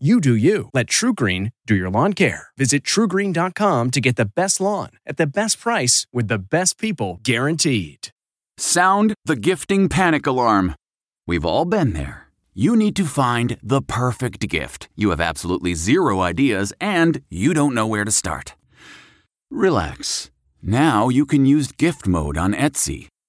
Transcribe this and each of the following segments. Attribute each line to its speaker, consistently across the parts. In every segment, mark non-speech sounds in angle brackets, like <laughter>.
Speaker 1: You do you. Let TruGreen do your lawn care. Visit trugreen.com to get the best lawn at the best price with the best people guaranteed.
Speaker 2: Sound the gifting panic alarm. We've all been there. You need to find the perfect gift. You have absolutely zero ideas and you don't know where to start. Relax. Now you can use gift mode on Etsy.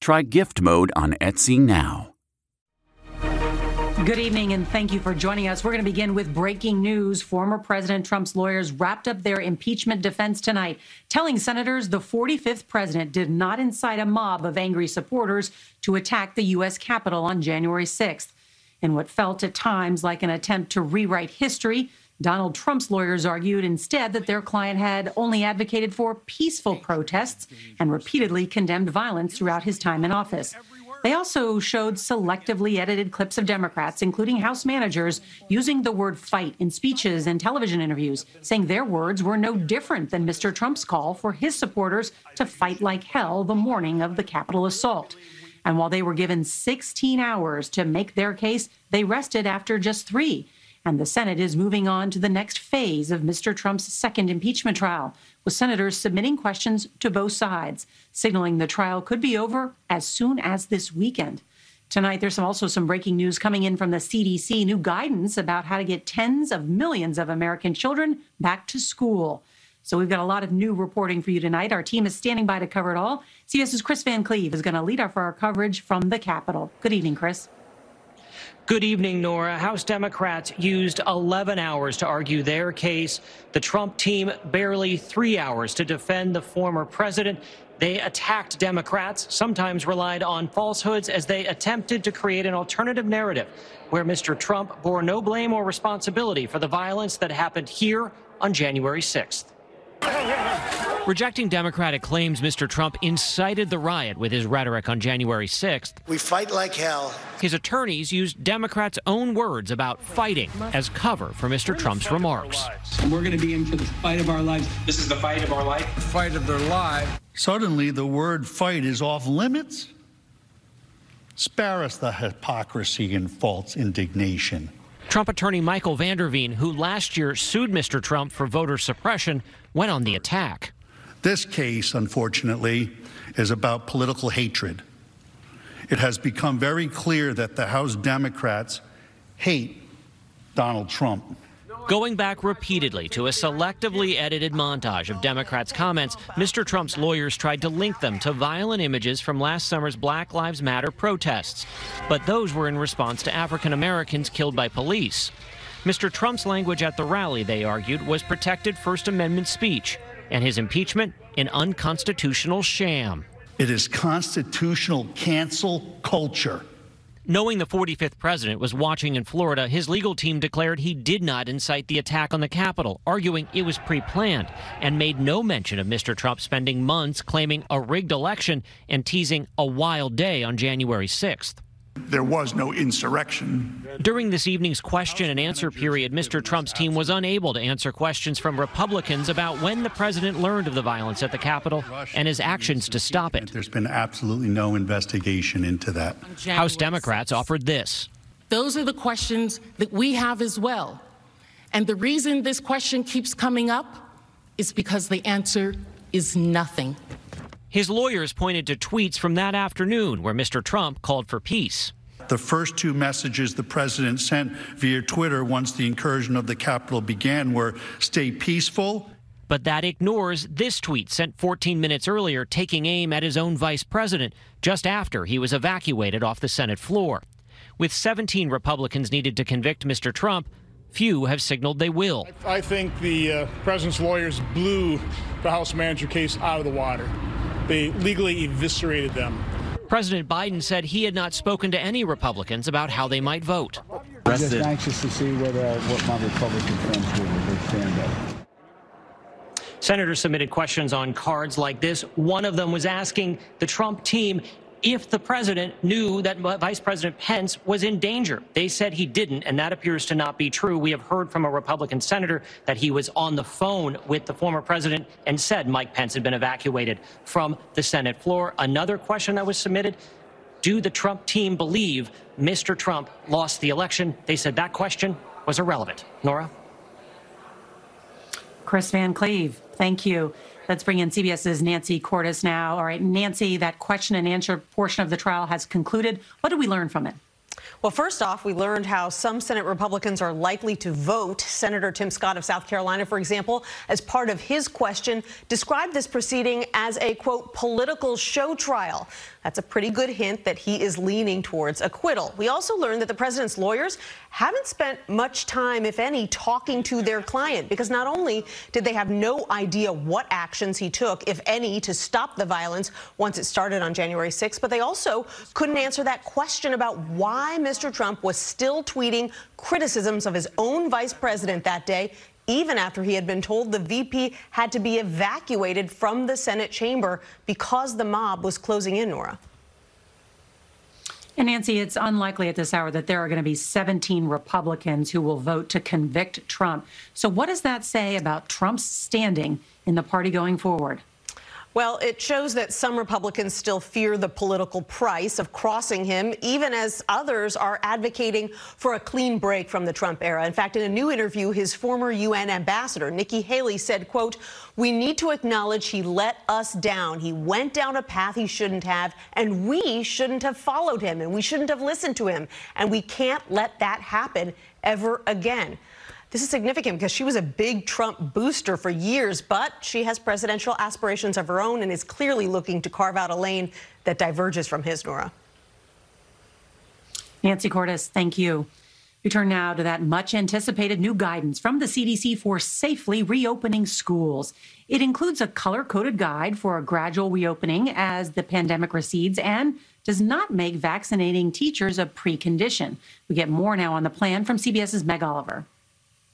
Speaker 2: Try gift mode on Etsy now.
Speaker 3: Good evening, and thank you for joining us. We're going to begin with breaking news. Former President Trump's lawyers wrapped up their impeachment defense tonight, telling senators the 45th president did not incite a mob of angry supporters to attack the U.S. Capitol on January 6th. In what felt at times like an attempt to rewrite history, Donald Trump's lawyers argued instead that their client had only advocated for peaceful protests and repeatedly condemned violence throughout his time in office. They also showed selectively edited clips of Democrats, including House managers, using the word fight in speeches and television interviews, saying their words were no different than Mr. Trump's call for his supporters to fight like hell the morning of the Capitol assault. And while they were given 16 hours to make their case, they rested after just three and the Senate is moving on to the next phase of Mr. Trump's second impeachment trial, with senators submitting questions to both sides, signaling the trial could be over as soon as this weekend. Tonight, there's also some breaking news coming in from the CDC new guidance about how to get tens of millions of American children back to school. So we've got a lot of new reporting for you tonight. Our team is standing by to cover it all. CBS's Chris Van Cleave is going to lead for our coverage from the Capitol. Good evening, Chris.
Speaker 4: Good evening, Norah. House Democrats used 11 hours to argue their case. The Trump team barely three hours to defend the former president. They attacked Democrats, sometimes relied on falsehoods as they attempted to create an alternative narrative where Mr. Trump bore no blame or responsibility for the violence that happened here on January 6th. Rejecting Democratic claims Mr. Trump incited the riot with his rhetoric on January 6th.
Speaker 5: We fight like hell.
Speaker 4: His attorneys used Democrats' own words about fighting as cover for Mr. Trump's remarks.
Speaker 6: And we're going to be in for the fight of our lives.
Speaker 7: This is the fight of our life.
Speaker 8: The fight of their lives.
Speaker 9: Suddenly, the word fight is off limits? Spare us the hypocrisy and false indignation.
Speaker 4: Trump attorney Michael van der Veen, who last year sued Mr. Trump for voter suppression, went on the attack.
Speaker 9: This case, unfortunately, is about political hatred. It has become very clear that the House Democrats hate Donald Trump.
Speaker 4: Going back repeatedly to a selectively edited montage of Democrats' comments, Mr. Trump's lawyers tried to link them to violent images from last summer's Black Lives Matter protests. But those were in response to African Americans killed by police. Mr. Trump's language at the rally, they argued, was protected First Amendment speech, and his impeachment an unconstitutional sham.
Speaker 9: It is constitutional cancel culture.
Speaker 4: Knowing the 45th president was watching in Florida, his legal team declared he did not incite the attack on the Capitol, arguing it was pre planned, and made no mention of Mr. Trump spending months claiming a rigged election and teasing a wild day on January 6th.
Speaker 9: There was no insurrection.
Speaker 4: During this evening's question and answer period, Mr. Trump's team was unable to answer questions from Republicans about when the president learned of the violence at the Capitol and his actions to stop it.
Speaker 9: There's been absolutely no investigation into that.
Speaker 4: House Democrats offered this.
Speaker 5: Those are the questions that we have as well. And the reason this question keeps coming up is because the answer is nothing.
Speaker 4: His lawyers pointed to tweets from that afternoon where Mr. Trump called for peace.
Speaker 9: The first two messages the president sent via Twitter once the incursion of the Capitol began were stay peaceful.
Speaker 4: But that ignores this tweet sent 14 minutes earlier, taking aim at his own vice president just after he was evacuated off the Senate floor. With 17 Republicans needed to convict Mr. Trump, few have signaled they will.
Speaker 7: I think the uh, president's lawyers blew the House manager case out of the water. They legally eviscerated them.
Speaker 4: President Biden said he had not spoken to any Republicans about how they might vote.
Speaker 8: I'm just anxious to see whether uh, what my Republican friends do when they stand up.
Speaker 4: Senators submitted questions on cards like this. One of them was asking the Trump team if the president knew that Vice President Pence was in danger. They said he didn't, and that appears to not be true. We have heard from a Republican senator that he was on the phone with the former president and said Mike Pence had been evacuated from the Senate floor. Another question that was submitted Do the Trump team believe Mr. Trump lost the election? They said that question was irrelevant. Norah?
Speaker 3: Chris Van Cleave, thank you. Let's bring in CBS's Nancy Cordes now. All right, Nancy, that question and answer portion of the trial has concluded. What did we learn from it?
Speaker 10: Well, first off, we learned how some Senate Republicans are likely to vote. Senator Tim Scott of South Carolina, for example, as part of his question, described this proceeding as a, quote, political show trial. That's a pretty good hint that he is leaning towards acquittal. We also learned that the president's lawyers haven't spent much time, if any, talking to their client because not only did they have no idea what actions he took, if any, to stop the violence once it started on January 6th, but they also couldn't answer that question about why Mr. Trump was still tweeting criticisms of his own vice president that day even after he had been told the VP had to be evacuated from the Senate chamber because the mob was closing in, Norah.
Speaker 3: And Nancy, it's unlikely at this hour that there are going to be 17 Republicans who will vote to convict Trump. So, what does that say about Trump's standing in the party going forward?
Speaker 10: Well, it shows that some Republicans still fear the political price of crossing him, even as others are advocating for a clean break from the Trump era. In fact, in a new interview, his former UN ambassador, Nikki Haley, said, quote, we need to acknowledge he let us down. He went down a path he shouldn't have, and we shouldn't have followed him, and we shouldn't have listened to him. And we can't let that happen ever again. This is significant because she was a big Trump booster for years, but she has presidential aspirations of her own and is clearly looking to carve out a lane that diverges from his, Norah.
Speaker 3: Nancy Cordes, thank you. We turn now to that much anticipated new guidance from the CDC for safely reopening schools. It includes a color coded guide for a gradual reopening as the pandemic recedes and does not make vaccinating teachers a precondition. We get more now on the plan from CBS's Meg Oliver.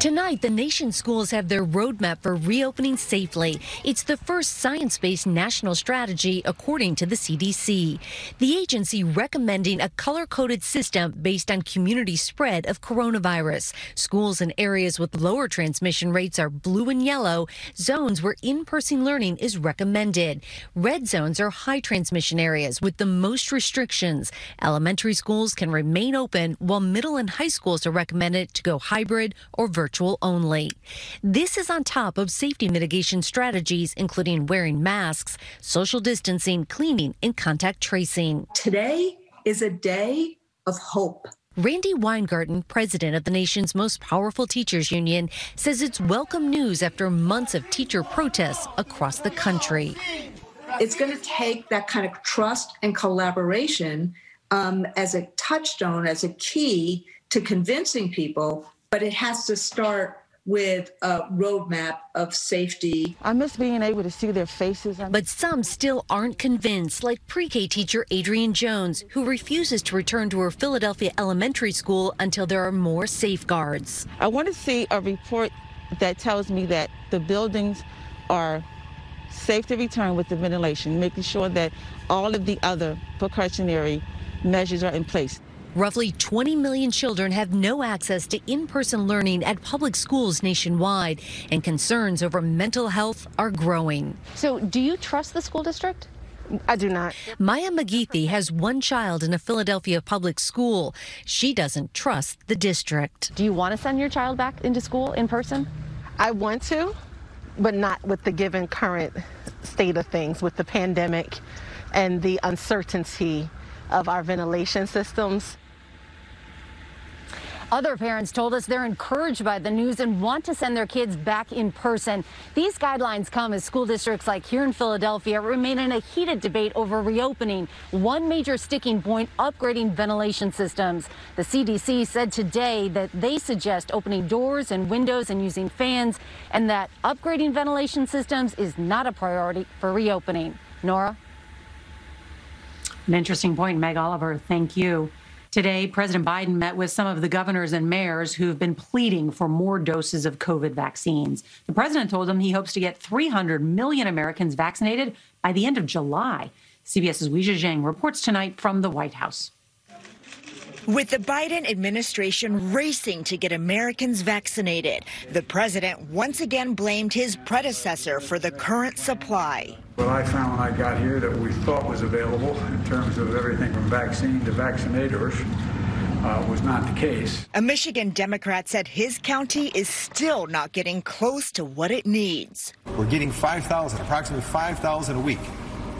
Speaker 11: Tonight, the nation's schools have their roadmap for reopening safely. It's the first science based national strategy, according to the CDC. The agency recommending a color coded system based on community spread of coronavirus. Schools in areas with lower transmission rates are blue and yellow, zones where in person learning is recommended. Red zones are high transmission areas with the most restrictions. Elementary schools can remain open, while middle and high schools are recommended to go hybrid or virtual virtual only. This is on top of safety mitigation strategies, including wearing masks, social distancing, cleaning, and contact tracing.
Speaker 12: Today is a day of hope.
Speaker 11: Randi Weingarten, president of the nation's most powerful teachers union, says it's welcome news after months of teacher protests across the country.
Speaker 12: It's going to take that kind of trust and collaboration um, as a touchstone, as a key to convincing people but it has to start with a roadmap of safety.
Speaker 13: I miss being able to see their faces.
Speaker 11: But some still aren't convinced, like pre K teacher Adrienne Jones, who refuses to return to her Philadelphia elementary school until there are more safeguards.
Speaker 13: I want to see a report that tells me that the buildings are safe to return with the ventilation, making sure that all of the other precautionary measures are in place.
Speaker 11: Roughly 20 million children have no access to in person learning at public schools nationwide, and concerns over mental health are growing.
Speaker 14: So, do you trust the school district? I do not.
Speaker 11: Maya McGeethy has one child in a Philadelphia public school. She doesn't trust the district.
Speaker 14: Do you want to send your child back into school in person? I want to, but not with the given current state of things with the pandemic and the uncertainty of our ventilation systems.
Speaker 3: Other parents told us they're encouraged by the news and want to send their kids back in person. These guidelines come as school districts like here in Philadelphia remain in a heated debate over reopening. One major sticking point, upgrading ventilation systems. The CDC said today that they suggest opening doors and windows and using fans, and that upgrading ventilation systems is not a priority for reopening. Norah? An interesting point, Meg Oliver. Thank you. Today, President Biden met with some of the governors and mayors who've been pleading for more doses of COVID vaccines. The president told them he hopes to get 300 million Americans vaccinated by the end of July. CBS's Weijia Jiang reports tonight from the White House.
Speaker 15: With the Biden administration racing to get Americans vaccinated, the president once again blamed his predecessor for the current supply.
Speaker 8: What I found when I got here that we thought was available in terms of everything from vaccine to vaccinators uh, was not the case.
Speaker 15: A Michigan Democrat said his county is still not getting close to what it needs.
Speaker 16: We're getting 5,000, approximately 5,000 a week.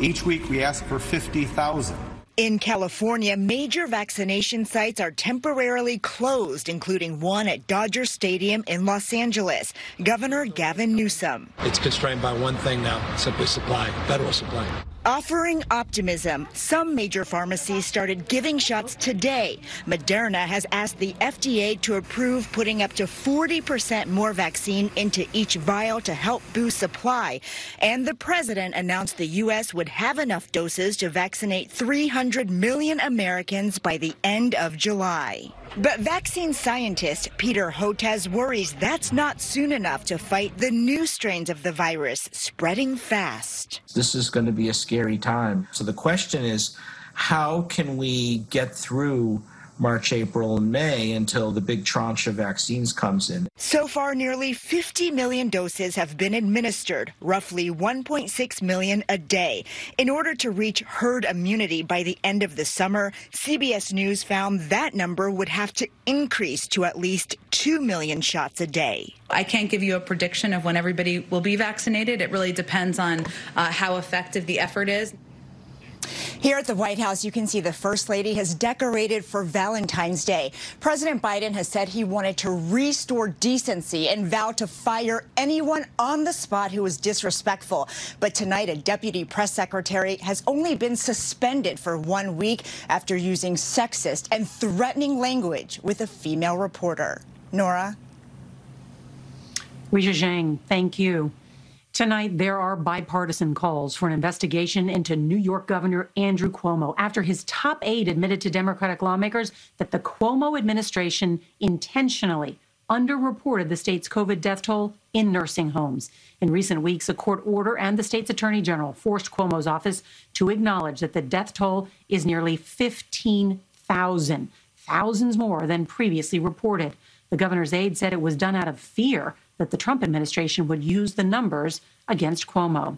Speaker 16: Each week we ask for 50,000.
Speaker 15: In California, major vaccination sites are temporarily closed, including one at Dodger Stadium in Los Angeles. Governor Gavin Newsom.
Speaker 17: It's constrained by one thing now, simply supply, federal supply.
Speaker 15: Offering optimism, some major pharmacies started giving shots today. Moderna has asked the FDA to approve putting up to 40% more vaccine into each vial to help boost supply. And the president announced the U.S. would have enough doses to vaccinate 300 million Americans by the end of July. But vaccine scientist Peter Hotez worries that's not soon enough to fight the new strains of the virus spreading fast.
Speaker 18: This is going to be a scary time. So the question is how can we get through March, April, and May until the big tranche of vaccines comes in.
Speaker 15: So far, nearly 50 million doses have been administered, roughly 1.6 million a day. In order to reach herd immunity by the end of the summer, CBS News found that number would have to increase to at least 2 million shots a day.
Speaker 19: I can't give you a prediction of when everybody will be vaccinated. It really depends on uh, how effective the effort is.
Speaker 15: Here at the White House, you can see the First Lady has decorated for Valentine's Day. President Biden has said he wanted to restore decency and vowed to fire anyone on the spot who was disrespectful. But tonight, a deputy press secretary has only been suspended for one week after using sexist and threatening language with a female reporter. Norah?
Speaker 3: Weijia Jiang, thank you. Tonight, there are bipartisan calls for an investigation into New York Governor Andrew Cuomo after his top aide admitted to Democratic lawmakers that the Cuomo administration intentionally underreported the state's COVID death toll in nursing homes. In recent weeks, a court order and the state's attorney general forced Cuomo's office to acknowledge that the death toll is nearly 15,000, thousands more than previously reported. The governor's aide said it was done out of fear that the Trump administration would use the numbers against Cuomo.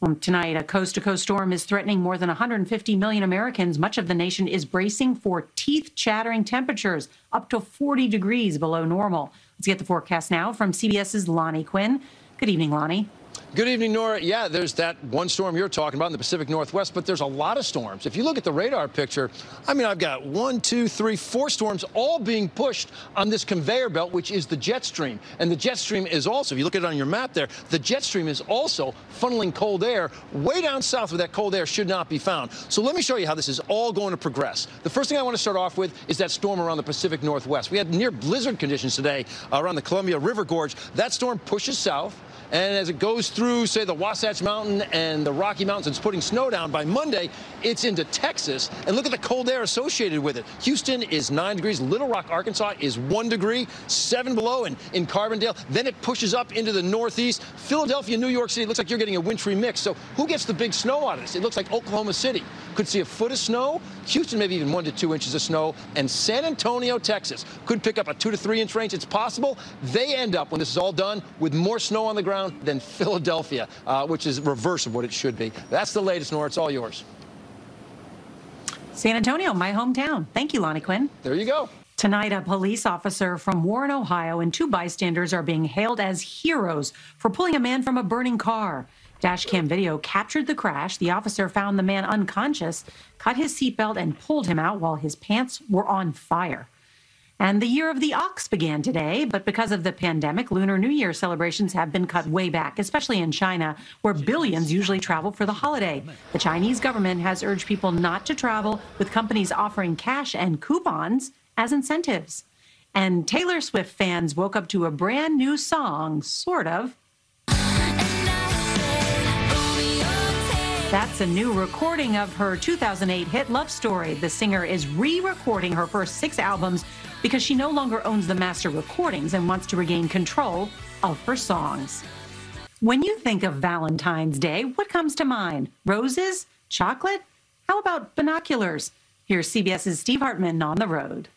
Speaker 3: Well, tonight, a coast to coast storm is threatening more than 150 million Americans. Much of the nation is bracing for teeth chattering temperatures up to 40 degrees below normal. Let's get the forecast now from CBS's Lonnie Quinn. Good evening, Lonnie.
Speaker 20: Good evening, Norah. Yeah, there's that one storm you're talking about in the Pacific Northwest, but there's a lot of storms. If you look at the radar picture, I mean, I've got one, two, three, four storms all being pushed on this conveyor belt, which is the jet stream. And the jet stream is also, if you look at it on your map there, the jet stream is also funneling cold air way down south where that cold air should not be found. So let me show you how this is all going to progress. The first thing I want to start off with is that storm around the Pacific Northwest. We had near blizzard conditions today around the Columbia River Gorge. That storm pushes south. And as it goes through, say, the Wasatch Mountain and the Rocky Mountains, it's putting snow down. By Monday, it's into Texas. And look at the cold air associated with it. Houston is 9 degrees. Little Rock, Arkansas is 1 degree, 7 below and in Carbondale. Then it pushes up into the northeast. Philadelphia, New York City, looks like you're getting a wintry mix. So who gets the big snow out of this? It looks like Oklahoma City. Could see a foot of snow. Houston, maybe even one to two inches of snow. And San Antonio, Texas, could pick up a two to three inch range. It's possible they end up, when this is all done, with more snow on the ground than <laughs> Philadelphia, uh, which is reverse of what it should be. That's the latest, Norah. It's all yours.
Speaker 3: San Antonio, my hometown. Thank you, Lonnie Quinn.
Speaker 20: There you go.
Speaker 3: Tonight, a police officer from Warren, Ohio, and two bystanders are being hailed as heroes for pulling a man from a burning car. Dashcam video captured the crash. The officer found the man unconscious, cut his seatbelt, and pulled him out while his pants were on fire. And the year of the ox began today, but because of the pandemic, Lunar New Year celebrations have been cut way back, especially in China, where billions usually travel for the holiday. The Chinese government has urged people not to travel, with companies offering cash and coupons as incentives. And Taylor Swift fans woke up to a brand new song, sort of. That's a new recording of her 2008 hit Love Story. The singer is re recording her first six albums because she no longer owns the master recordings and wants to regain control of her songs. When you think of Valentine's Day, what comes to mind? Roses? Chocolate? How about binoculars? Here's CBS's Steve Hartman on the road.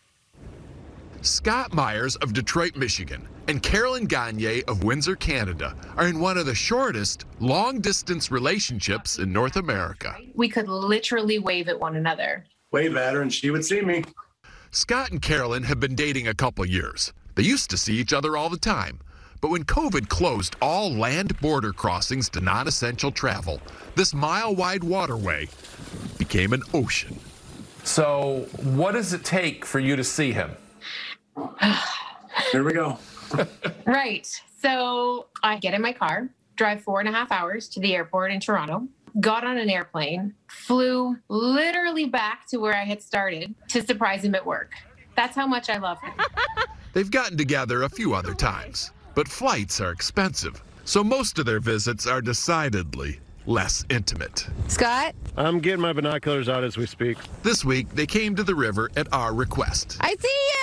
Speaker 21: Scott Myers of Detroit, Michigan, and Carolyn Gagne of Windsor, Canada, are in one of the shortest long distance relationships in North America.
Speaker 22: We could literally wave at one another.
Speaker 21: Wave at her and she would see me. Scott and Carolyn have been dating a couple years. They used to see each other all the time. But when COVID closed all land border crossings to non essential travel, this mile wide waterway became an ocean.
Speaker 23: So, what does it take for you to see him? <sighs>
Speaker 21: Here we go.
Speaker 22: Right. So I get in my car, drive four and a half hours to the airport in Toronto, got on an airplane, flew literally back to where I had started to surprise him at work. That's how much I love him. <laughs>
Speaker 21: They've gotten together a few other times, but flights are expensive, so most of their visits are decidedly less intimate.
Speaker 24: Scott?
Speaker 21: I'm getting my binoculars out as we speak. This week, they came to the river at our request
Speaker 24: I see you!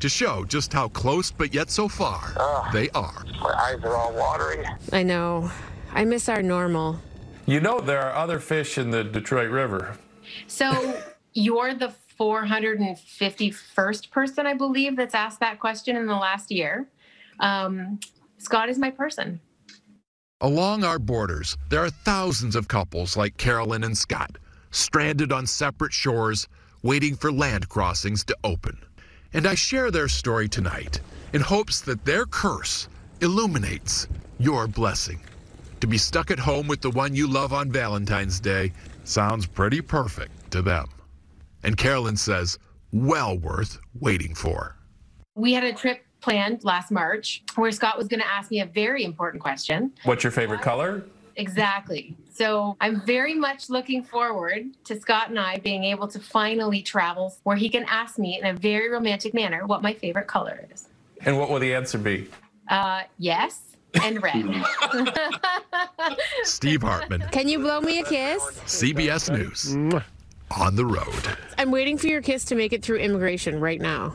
Speaker 21: To show just how close but yet so far they are.
Speaker 24: My eyes are all watery. I know. I miss our normal.
Speaker 23: You know there are other fish in the Detroit River.
Speaker 22: So <laughs> you're the 451st person, I believe, that's asked that question in the last year. Um, Scott is my person.
Speaker 21: Along our borders, there are thousands of couples like Carolyn and Scott, stranded on separate shores, waiting for land crossings to open. And I share their story tonight in hopes that their curse illuminates your blessing. To be stuck at home with the one you love on Valentine's Day sounds pretty perfect to them. And Carolyn says, well worth waiting for.
Speaker 22: We had a trip planned last March where Scott was going to ask me a very important question.
Speaker 23: What's your favorite color?
Speaker 22: Exactly. So I'm very much looking forward to Scott and I being able to finally travel where he can ask me in a very romantic manner what my favorite color is.
Speaker 23: And what will the answer be?
Speaker 22: Uh, yes and red. <laughs>
Speaker 21: Steve Hartman,
Speaker 24: Can you blow me a kiss?
Speaker 21: CBS News, on the road.
Speaker 24: I'm waiting for your kiss to make it through immigration right now.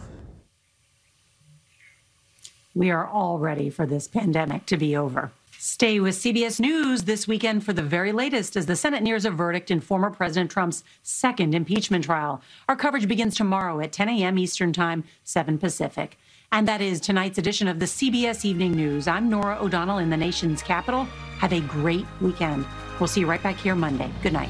Speaker 3: We are all ready for this pandemic to be over. Stay with CBS News this weekend for the very latest as the Senate nears a verdict in former President Trump's second impeachment trial. Our coverage begins tomorrow at 10 a.m. Eastern Time, 7 Pacific. And that is tonight's edition of the CBS Evening News. I'm Norah O'Donnell in the nation's capital. Have a great weekend. We'll see you right back here Monday. Good night.